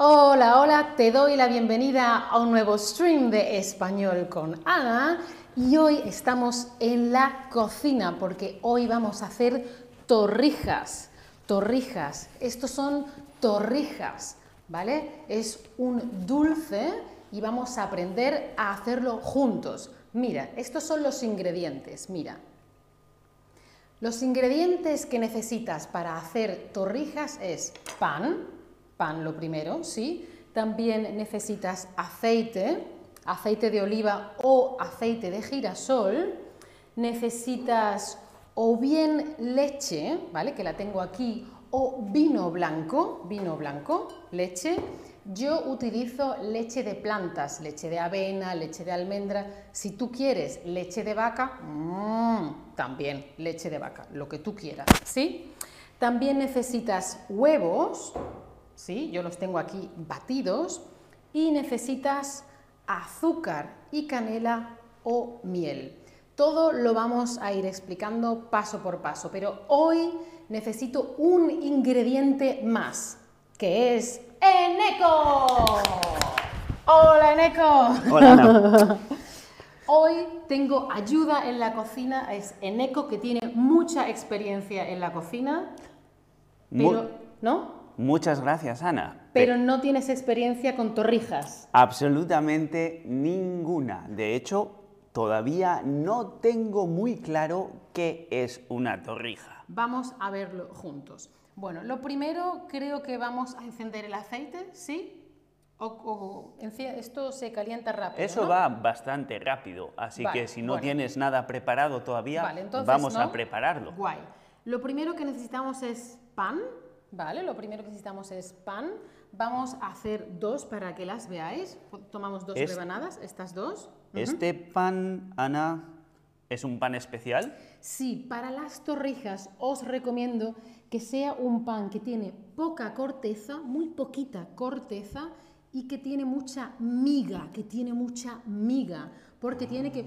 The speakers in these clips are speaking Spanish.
Hola, hola, te doy la bienvenida a un nuevo stream de español con Ana y hoy estamos en la cocina porque hoy vamos a hacer torrijas, torrijas, estos son torrijas, ¿vale? Es un dulce y vamos a aprender a hacerlo juntos. Mira, estos son los ingredientes, mira. Los ingredientes que necesitas para hacer torrijas es pan, pan lo primero, ¿sí? También necesitas aceite, aceite de oliva o aceite de girasol. Necesitas o bien leche, ¿vale? Que la tengo aquí, o vino blanco, vino blanco, leche. Yo utilizo leche de plantas, leche de avena, leche de almendra. Si tú quieres leche de vaca, mmm, también leche de vaca, lo que tú quieras, ¿sí? También necesitas huevos, ¿sí? Yo los tengo aquí batidos. Y necesitas azúcar y canela o miel. Todo lo vamos a ir explicando paso por paso, pero hoy necesito un ingrediente más, que es Eneco. Hola Eneco. Hola Ana. Hoy tengo ayuda en la cocina, es Eneco que tiene mucha experiencia en la cocina, ¿no? Muchas gracias, Ana. Pero Pe- no tienes experiencia con torrijas. absolutamente ninguna. De hecho, todavía no tengo muy claro qué es una torrija. Vamos a verlo juntos. Bueno, lo primero creo que vamos a encender el aceite, ¿sí? O, esto se calienta rápido. Eso ¿no? va bastante rápido, así Vale, que si no bueno. tienes nada preparado todavía, Vale, entonces, vamos ¿no? a prepararlo. Guay. Lo primero que necesitamos es pan, ¿vale? Lo primero que necesitamos es pan. Vamos a hacer dos para que las veáis. Tomamos dos Es- rebanadas, estas dos. Este pan, Ana, es un pan especial. Sí, para las torrijas os recomiendo que sea un pan que tiene poca corteza, muy poquita corteza y que tiene mucha miga, que tiene mucha miga, porque tiene que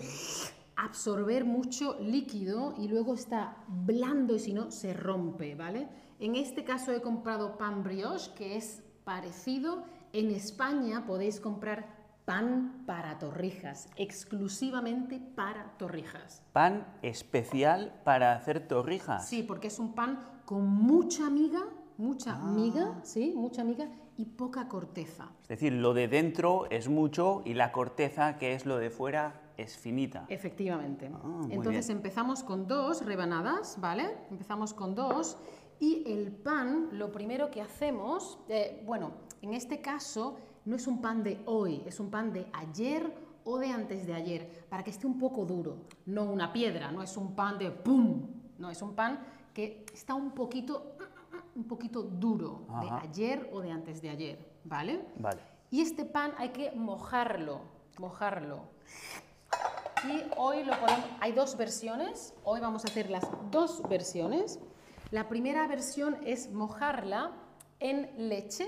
absorber mucho líquido y luego está blando y si no se rompe, ¿vale? En este caso he comprado pan brioche, que es parecido. En España podéis comprar pan para torrijas, exclusivamente para torrijas. Pan especial para hacer torrijas. Sí, porque es un pan con mucha miga, mucha Ah. miga, sí, mucha miga y poca corteza. Es decir, lo de dentro es mucho y la corteza, que es lo de fuera, es finita. Efectivamente. Ah, Entonces bien. empezamos con dos rebanadas, ¿vale? Empezamos con dos y el pan, lo primero que hacemos, eh, bueno, en este caso no es un pan de hoy, es un pan de ayer o de antes de ayer, para que esté un poco duro, no una piedra, no es un pan de ¡pum! No, es un pan que está un poquito, un poquito duro, de ayer o de antes de ayer, ¿vale? Vale. Y este pan hay que mojarlo, mojarlo. Y hoy lo podemos, hay dos versiones, hoy vamos a hacer las dos versiones. La primera versión es mojarla en leche,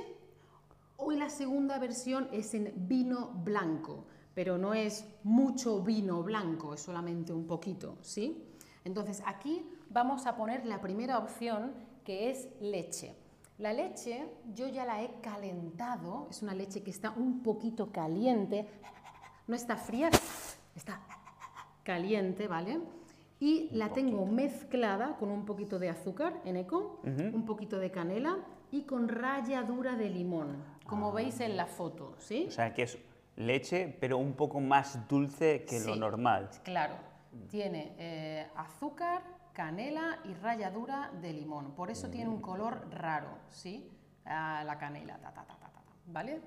hoy la segunda versión es en vino blanco, pero no es mucho vino blanco, es solamente un poquito, ¿sí? Entonces aquí vamos a poner la primera opción que es leche. La leche yo ya la he calentado, es una leche que está un poquito caliente, no está fría, está caliente, ¿vale? Y la tengo mezclada con un poquito de azúcar en eco, un poquito de canela y con ralladura de limón, como veis en la foto, ¿sí? O sea, que es leche, pero un poco más dulce que lo normal. Claro, tiene eh, azúcar, canela y ralladura de limón. Por eso tiene un color raro, ¿sí? Ah, la canela, ta, ta, ta, ta, ta, ta, ¿vale?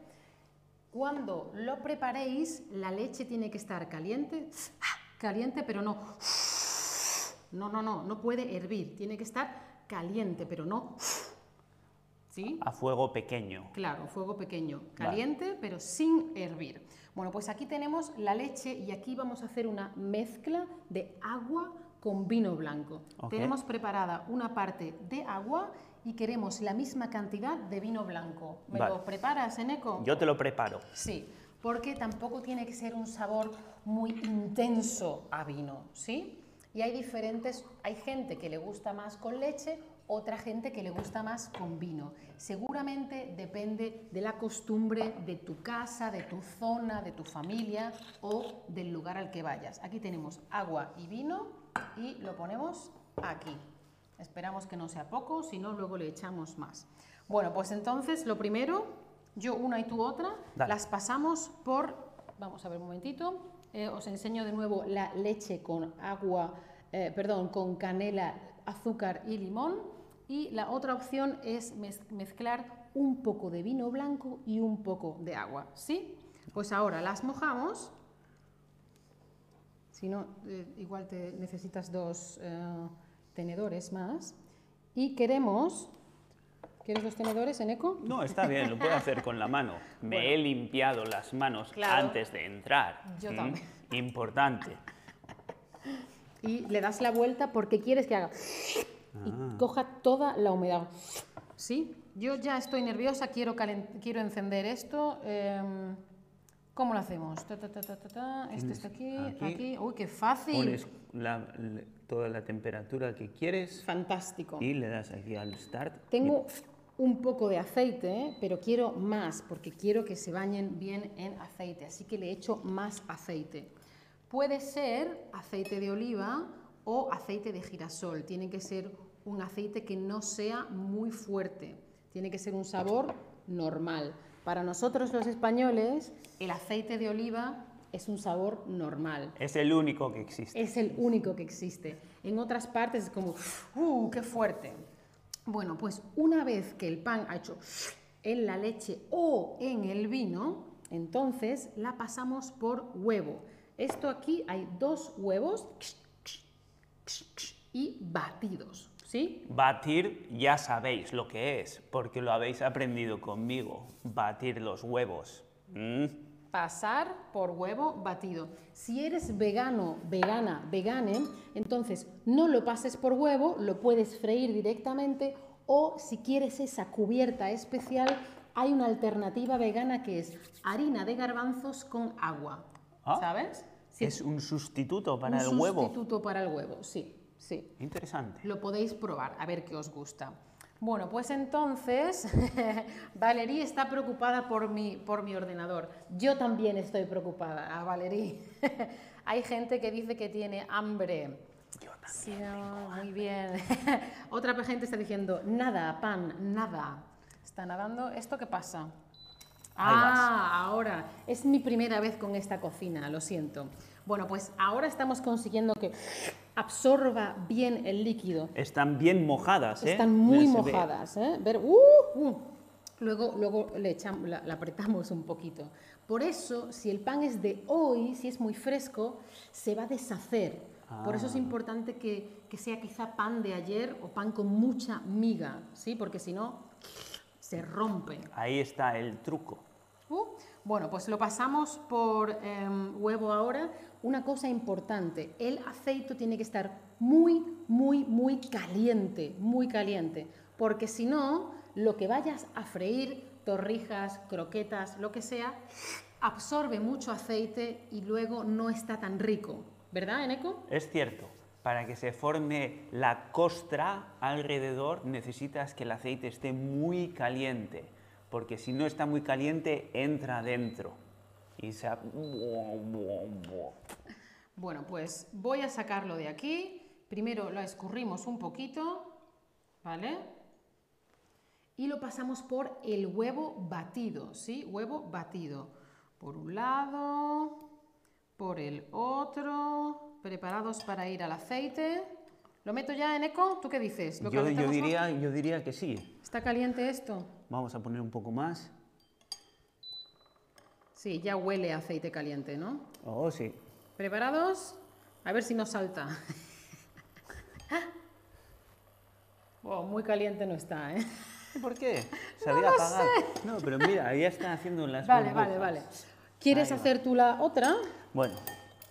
Cuando lo preparéis, la leche tiene que estar caliente, caliente, pero no, no, no, no, no puede hervir, tiene que estar caliente, pero no, ¿sí? A fuego pequeño. Claro, fuego pequeño, caliente, pero sin hervir. Bueno, pues aquí tenemos la leche y aquí vamos a hacer una mezcla de agua con vino blanco. Tenemos preparada una parte de agua y queremos la misma cantidad de vino blanco. ¿Me Vale. lo preparas, Eneco? Yo te lo preparo. Sí, porque tampoco tiene que ser un sabor muy intenso a vino, ¿sí? Y hay diferentes, hay gente que le gusta más con leche otra gente que le gusta más con vino. Seguramente depende de la costumbre de tu casa, de tu zona, de tu familia o del lugar al que vayas. Aquí tenemos agua y vino y lo ponemos aquí. Esperamos que no sea poco, si no luego le echamos más. Bueno, pues entonces lo primero, yo una y tú otra, Dale. las pasamos por, vamos a ver un momentito, eh, os enseño de nuevo la leche con agua, eh, perdón, con canela, azúcar y limón. Y la otra opción es mez- mezclar un poco de vino blanco y un poco de agua, ¿sí? Pues ahora las mojamos. Si no, eh, igual te necesitas dos tenedores más. Y queremos... ¿Quieres dos tenedores, Eneco? No, está bien, lo puedo hacer con la mano. Me Bueno. he limpiado las manos Claro. antes de entrar. Yo ¿Mm? también. Importante. y le das la vuelta porque quieres que haga y Ah. coja toda la humedad. ¿Sí? Yo ya estoy nerviosa, quiero, encender esto. em, ¿Cómo lo hacemos? Ta. Este está aquí, aquí, aquí. Uy, qué fácil. Pones la- toda la temperatura que quieres Fantástico. y le das aquí al start. Tengo un poco de aceite, ¿eh? pero quiero más porque quiero que se bañen bien en aceite, así que le echo más aceite. Puede ser aceite de oliva o aceite de girasol, tiene que ser un aceite que no sea muy fuerte, tiene que ser un sabor normal. Para nosotros los españoles, el aceite de oliva es un sabor normal. Es el único que existe. Es el único que existe. En otras partes es como, ¡uh, qué fuerte! Bueno, pues una vez que el pan ha hecho en la leche o en el vino, entonces la pasamos por huevo. Esto aquí hay dos huevos y batidos, ¿sí? Batir ya sabéis lo que es, porque lo habéis aprendido conmigo. Batir los huevos. Mm. Pasar por huevo batido. Si eres vegano, vegana, vegane, entonces no lo pases por huevo, lo puedes freír directamente o si quieres esa cubierta especial, hay una alternativa vegana que es harina de garbanzos con agua. Ah, ¿Sabes? Sí, Es un sustituto para un el huevo. sustituto para el huevo, sí, sí. Interesante. Lo podéis probar, a ver qué os gusta. Bueno, pues entonces, Valerie está preocupada por mi, por mi ordenador. Yo también estoy preocupada, a Valerie. Hay gente que dice que tiene hambre. Yo también. Sí, muy bien. Otra gente está diciendo, nada, pan, nada. Está nadando. ¿Esto qué pasa? Ahí vas. Ah, ahora. Es mi primera vez con esta cocina, lo siento. Bueno, pues ahora estamos consiguiendo que absorba bien el líquido. Están bien mojadas, ¿eh? Están muy mojadas, ¿eh? Ver, uh, uh. Luego, luego le echamos, la, la apretamos un poquito. Por eso, si el pan es de hoy, si es muy fresco, se va a deshacer. Por eso es Ah. importante que, que sea quizá pan de ayer o pan con mucha miga, ¿sí? Porque si no, se rompe. Ahí está el truco. Uh, bueno, pues lo pasamos por em, huevo ahora. Una cosa importante, el aceite tiene que estar muy, muy, muy caliente, muy caliente, porque si no, lo que vayas a freír, torrijas, croquetas, lo que sea, absorbe mucho aceite y luego no está tan rico. ¿Verdad, Eneco? Es cierto, para que se forme la costra alrededor necesitas que el aceite esté muy caliente, porque si no está muy caliente entra dentro y se... Bueno, pues voy a sacarlo de aquí. Primero lo escurrimos un poquito, ¿vale? Y lo pasamos por el huevo batido, ¿sí? Huevo batido. Por un lado, por el otro. Preparados para ir al aceite. ¿Lo meto ya en eco? ¿Tú qué dices? ¿Lo Yo, yo calentamos más? diría, yo diría que sí. ¿Está caliente esto? Vamos a poner un poco más. Sí, ya huele a aceite caliente, ¿no? Oh, sí. ¿Preparados? A ver si nos salta. Wow, muy caliente no está, ¿eh? ¿Por qué? Se había apagado. No, pero mira, ahí está haciendo las Vale, vale, burbujas. vale. ¿Quieres Ahí va. hacer tú la otra? Bueno,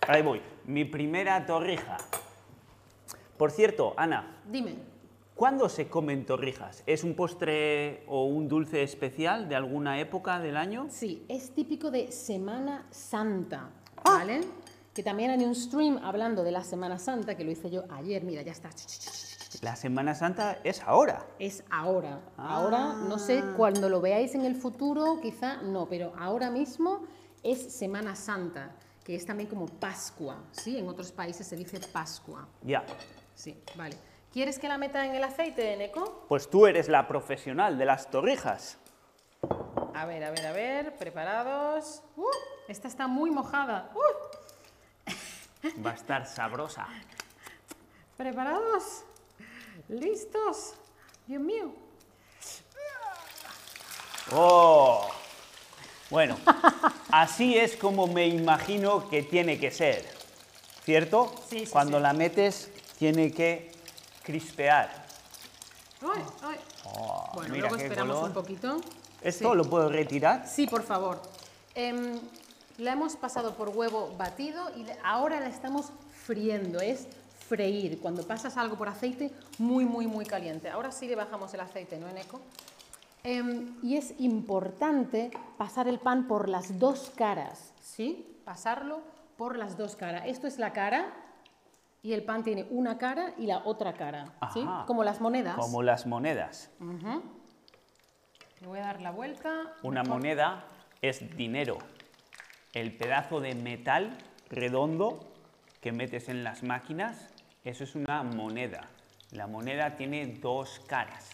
ahí voy. Mi primera torrija. Por cierto, Ana, Dime. ¿cuándo se comen torrijas? ¿Es un postre o un dulce especial de alguna época del año? Sí, es típico de Semana Santa, ¿vale? Que también hay un stream hablando de la Semana Santa, que lo hice yo ayer, mira, ya está. La Semana Santa es ahora. Es ahora. Ahora, no sé, Ah. cuando lo veáis en el futuro, quizá no, pero ahora mismo es Semana Santa, que es también como Pascua, ¿sí? En otros países se dice Pascua. Ya. Sí, vale. ¿Quieres que la meta en el aceite, Neko? Pues tú eres la profesional de las torrijas. A ver, a ver, a ver, preparados. ¡Uh! esta está muy mojada. ¡Uh! Va a estar sabrosa. ¿Preparados? ¿Listos? Dios mío. ¡Oh! Bueno, así es como me imagino que tiene que ser. ¿Cierto? Sí, sí, Cuando sí. la metes, tiene que crispear. Ay, ay. Oh, bueno, mira luego esperamos color. un poquito. ¿Esto Sí. lo puedo retirar? Sí, por favor. Em, la hemos pasado por huevo batido y ahora la estamos friendo. Es freír. Cuando pasas algo por aceite muy, muy, muy caliente. Ahora sí le bajamos el aceite, ¿no, Eneco? Em, y es importante pasar el pan por las dos caras, ¿sí? Pasarlo por las dos caras. Esto es la cara y el pan tiene una cara y la otra cara, ¿sí? Como las monedas. Como las monedas. Ujú. Le voy a dar la vuelta. Una Mejor. moneda es dinero. El pedazo de metal redondo que metes en las máquinas, eso es una moneda. La moneda tiene dos caras.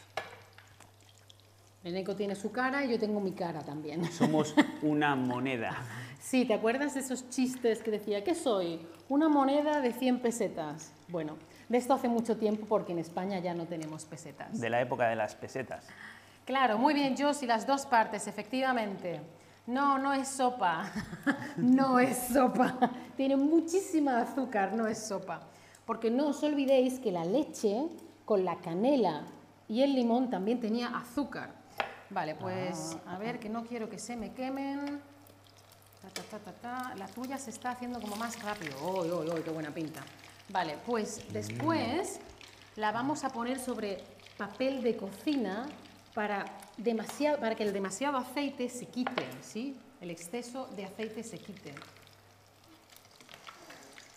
Eneco tiene su cara y yo tengo mi cara también. Somos una moneda. Sí, ¿te acuerdas de esos chistes que decía, ¿qué soy? Una moneda de 100 pesetas. Bueno, de esto hace mucho tiempo porque en España ya no tenemos pesetas. De la época de las pesetas. Claro, muy bien, Josie, las dos partes, efectivamente. No, no es sopa. no es sopa. Tiene muchísima azúcar, no es sopa. Porque no os olvidéis que la leche con la canela y el limón también tenía azúcar. Vale, pues a ver, que no quiero que se me quemen. Ta, ta, ta, ta, ta. La tuya se está haciendo como más rápido. ¡Uy, uy, uy! ¡Qué buena pinta! Vale, pues después la vamos a poner sobre papel de cocina para, demasiado, para que el demasiado aceite se quite, ¿sí? El exceso de aceite se quite.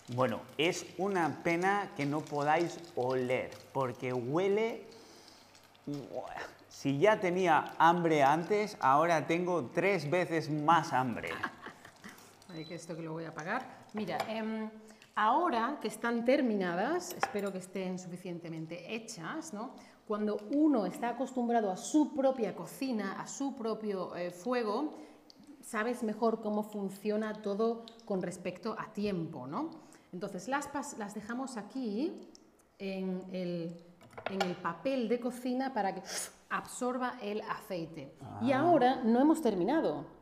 Bueno, es una pena que no podáis oler, porque huele... Si ya tenía hambre antes, ahora tengo tres veces más hambre. Que esto que lo voy a apagar. Mira, em, ahora que están terminadas, espero que estén suficientemente hechas, ¿no? Cuando uno está acostumbrado a su propia cocina, a su propio eh, fuego, sabes mejor cómo funciona todo con respecto a tiempo, ¿no? Entonces las, las dejamos aquí en el, en el papel de cocina para que absorba el aceite. Y ahora no hemos terminado.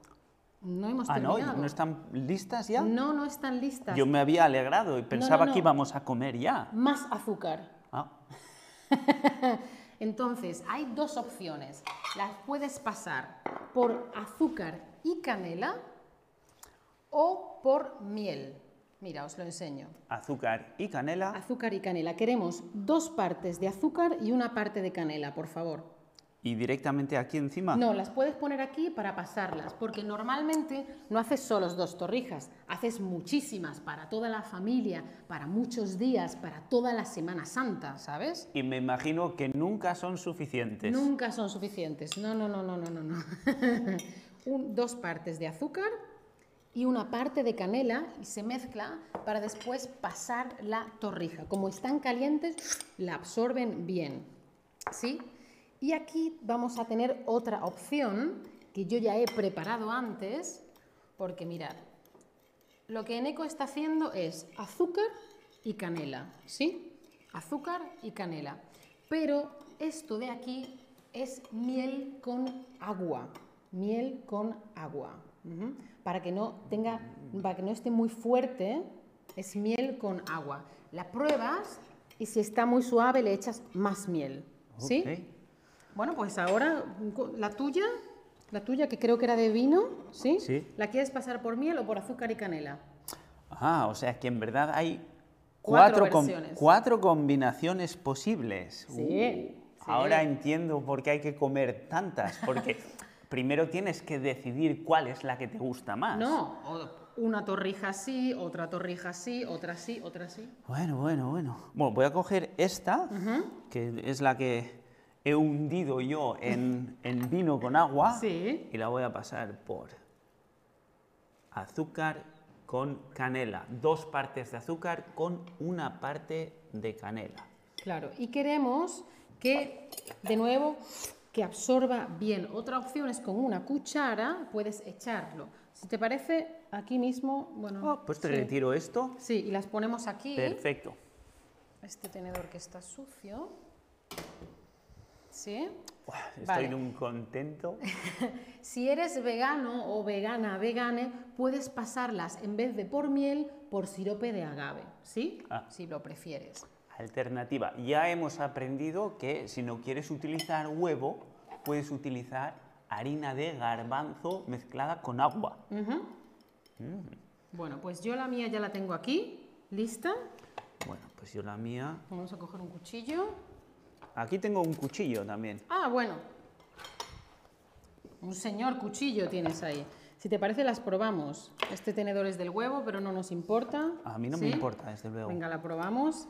No hemos Ah, no, terminado. ¿no están listas ya? No, no están listas. Yo me había alegrado y pensaba no, que íbamos a comer ya. Más azúcar. Ah, Entonces, hay dos opciones. Las puedes pasar por azúcar y canela o por miel. Mira, os lo enseño. azúcar y canela. Azúcar y canela. Queremos dos partes de azúcar y una parte de canela, por favor. Y directamente aquí encima. No, las puedes poner aquí para pasarlas, porque normalmente no haces solo dos torrijas, haces muchísimas para toda la familia, para muchos días, para toda la Semana Santa, ¿sabes? Y me imagino que nunca son suficientes. Nunca son suficientes. No, no, no, no, no, no. no. Un- dos partes de azúcar y una parte de canela y se mezcla para después pasar la torrija. Como están calientes, la absorben bien. ¿Sí? Y aquí vamos a tener otra opción que yo ya he preparado antes, porque mirad, lo que Eneco está haciendo es azúcar y canela, ¿sí? Azúcar y canela. Pero esto de aquí es miel con agua, miel con agua. Para que no tenga, para que no esté muy fuerte, es miel con agua. La pruebas y si está muy suave le echas más miel, ¿sí? Bueno, pues ahora la tuya, la tuya que creo que era de vino, ¿sí? Sí. ¿La quieres pasar por miel o por azúcar y canela? Ah, o sea que en verdad hay Cuatro cuatro, com- cuatro combinaciones posibles. Sí, Uh, sí. Ahora entiendo por qué hay que comer tantas, porque primero tienes que decidir cuál es la que te gusta más. No, una torrija así, otra torrija así, otra así, otra así. Bueno, bueno, bueno. Bueno, voy a coger esta, que es la que he hundido yo en, en vino con agua, Sí. y la voy a pasar por azúcar con canela. Dos partes de azúcar con una parte de canela. Claro, y queremos que, de nuevo, que absorba bien. Otra opción es con una cuchara, puedes echarlo. Si te parece, aquí mismo, bueno... Oh, pues te sí. retiro esto. Sí, y las ponemos aquí. Perfecto. Este tenedor que está sucio. Estoy Vale. un contento. Si eres vegano o vegana, vegane, puedes pasarlas en vez de por miel, por sirope de agave, ¿sí? Ah. Si lo prefieres. Alternativa. Ya hemos aprendido que si no quieres utilizar huevo, puedes utilizar harina de garbanzo mezclada con agua. Bueno, pues yo la mía ya la tengo aquí, lista. Bueno, pues yo la mía... Vamos a coger un cuchillo. Aquí tengo un cuchillo también. Ah, bueno. Un señor cuchillo tienes ahí. Si te parece, las probamos. Este tenedor es del huevo, pero no nos importa. A mí no me importa, desde luego. Venga, la probamos.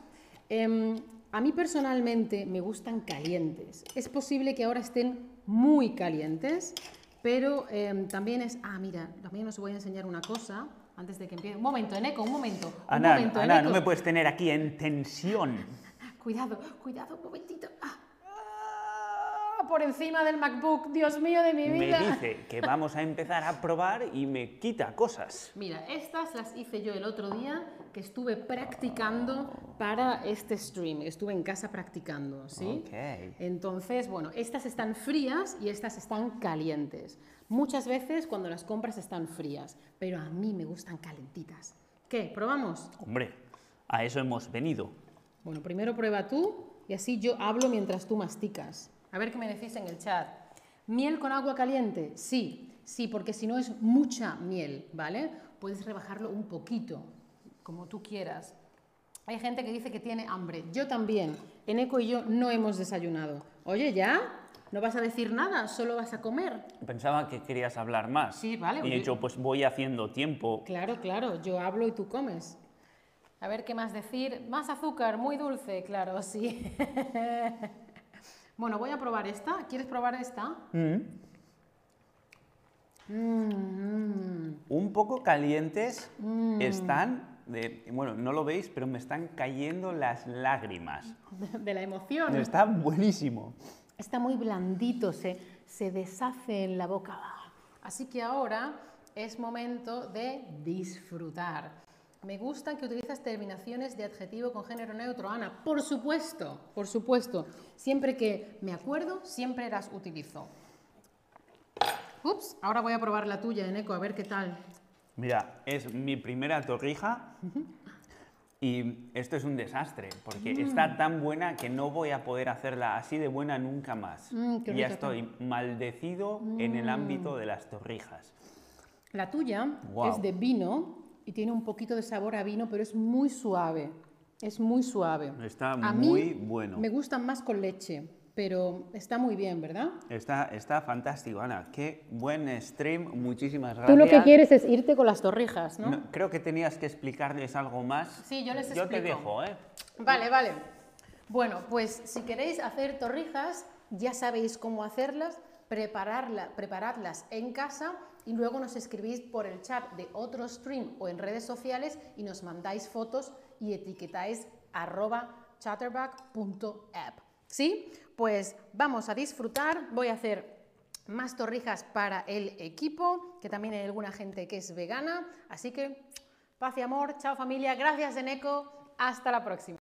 Em, a mí personalmente me gustan calientes. Es posible que ahora estén muy calientes, pero em, también es... Ah, mira, también os voy a enseñar una cosa antes de que empiece. Un momento, Eneco, un momento. Un Ana, momento, Ana, no me puedes tener aquí en tensión. Cuidado, cuidado, un momentito. Ah. Ah, por encima del MacBook, Dios mío de mi Me vida. dice que vamos a empezar a probar y me quita cosas. Mira, estas las hice yo el otro día que estuve practicando para este stream. Estuve en casa practicando, ¿sí? Ok. Entonces, bueno, estas están frías y estas están calientes. Muchas veces cuando las compras están frías, pero a mí me gustan calentitas. ¿Qué? ¿Probamos? Hombre, a eso hemos venido. Bueno, primero prueba tú y así yo hablo mientras tú masticas. A ver qué me decís en el chat. ¿Miel con agua caliente? Sí, sí, porque si no es mucha miel, ¿vale? Puedes rebajarlo un poquito, como tú quieras. Hay gente que dice que tiene hambre. Yo también. Eneco y yo no hemos desayunado. Oye, ¿ya? ¿No vas a decir nada? ¿Solo vas a comer? Pensaba que querías hablar más. Sí, vale, Y hecho, pues voy haciendo tiempo. Claro, claro, yo hablo y tú comes. A ver qué más decir. Más azúcar, muy dulce, claro, sí. bueno, voy a probar esta. ¿Quieres probar esta? Mm. Mm, Un poco calientes Mm. están. De, bueno, no lo veis, pero me están cayendo las lágrimas. de la emoción. Está buenísimo. Está muy blandito, se, se deshace en la boca. Así que ahora es momento de disfrutar. Me gusta que utilizas terminaciones de adjetivo con género neutro, Ana. Por supuesto, por supuesto. Siempre que me acuerdo, siempre las utilizo. Ups, ahora voy a probar la tuya, Eneco, a ver qué tal. Mira, es mi primera torrija y esto es un desastre porque Mm. está tan buena que no voy a poder hacerla así de buena nunca más. Mm, ya estoy maldecido en el ámbito de las torrijas. La tuya es de vino y tiene un poquito de sabor a vino, pero es muy suave. Es muy suave. Está A muy mí bueno. Me gustan más con leche, pero está muy bien, ¿verdad? Está, está fantástico, Ana. Qué buen stream. Muchísimas gracias. Tú lo que quieres es irte con las torrijas, ¿no? No, creo que tenías que explicarles algo más. Sí, yo les Yo te explico. dejo, ¿eh? Vale, vale. Bueno, pues si queréis hacer torrijas, ya sabéis cómo hacerlas, prepararla, preparadlas en casa y luego nos escribís por el chat de otro stream o en redes sociales y nos mandáis fotos y etiquetáis arroba chatterback.app. ¿Sí? Pues vamos a disfrutar. Voy a hacer más torrijas para el equipo, que también hay alguna gente que es vegana. Así que paz y amor. Chao familia. Gracias, Eneco. Hasta la próxima.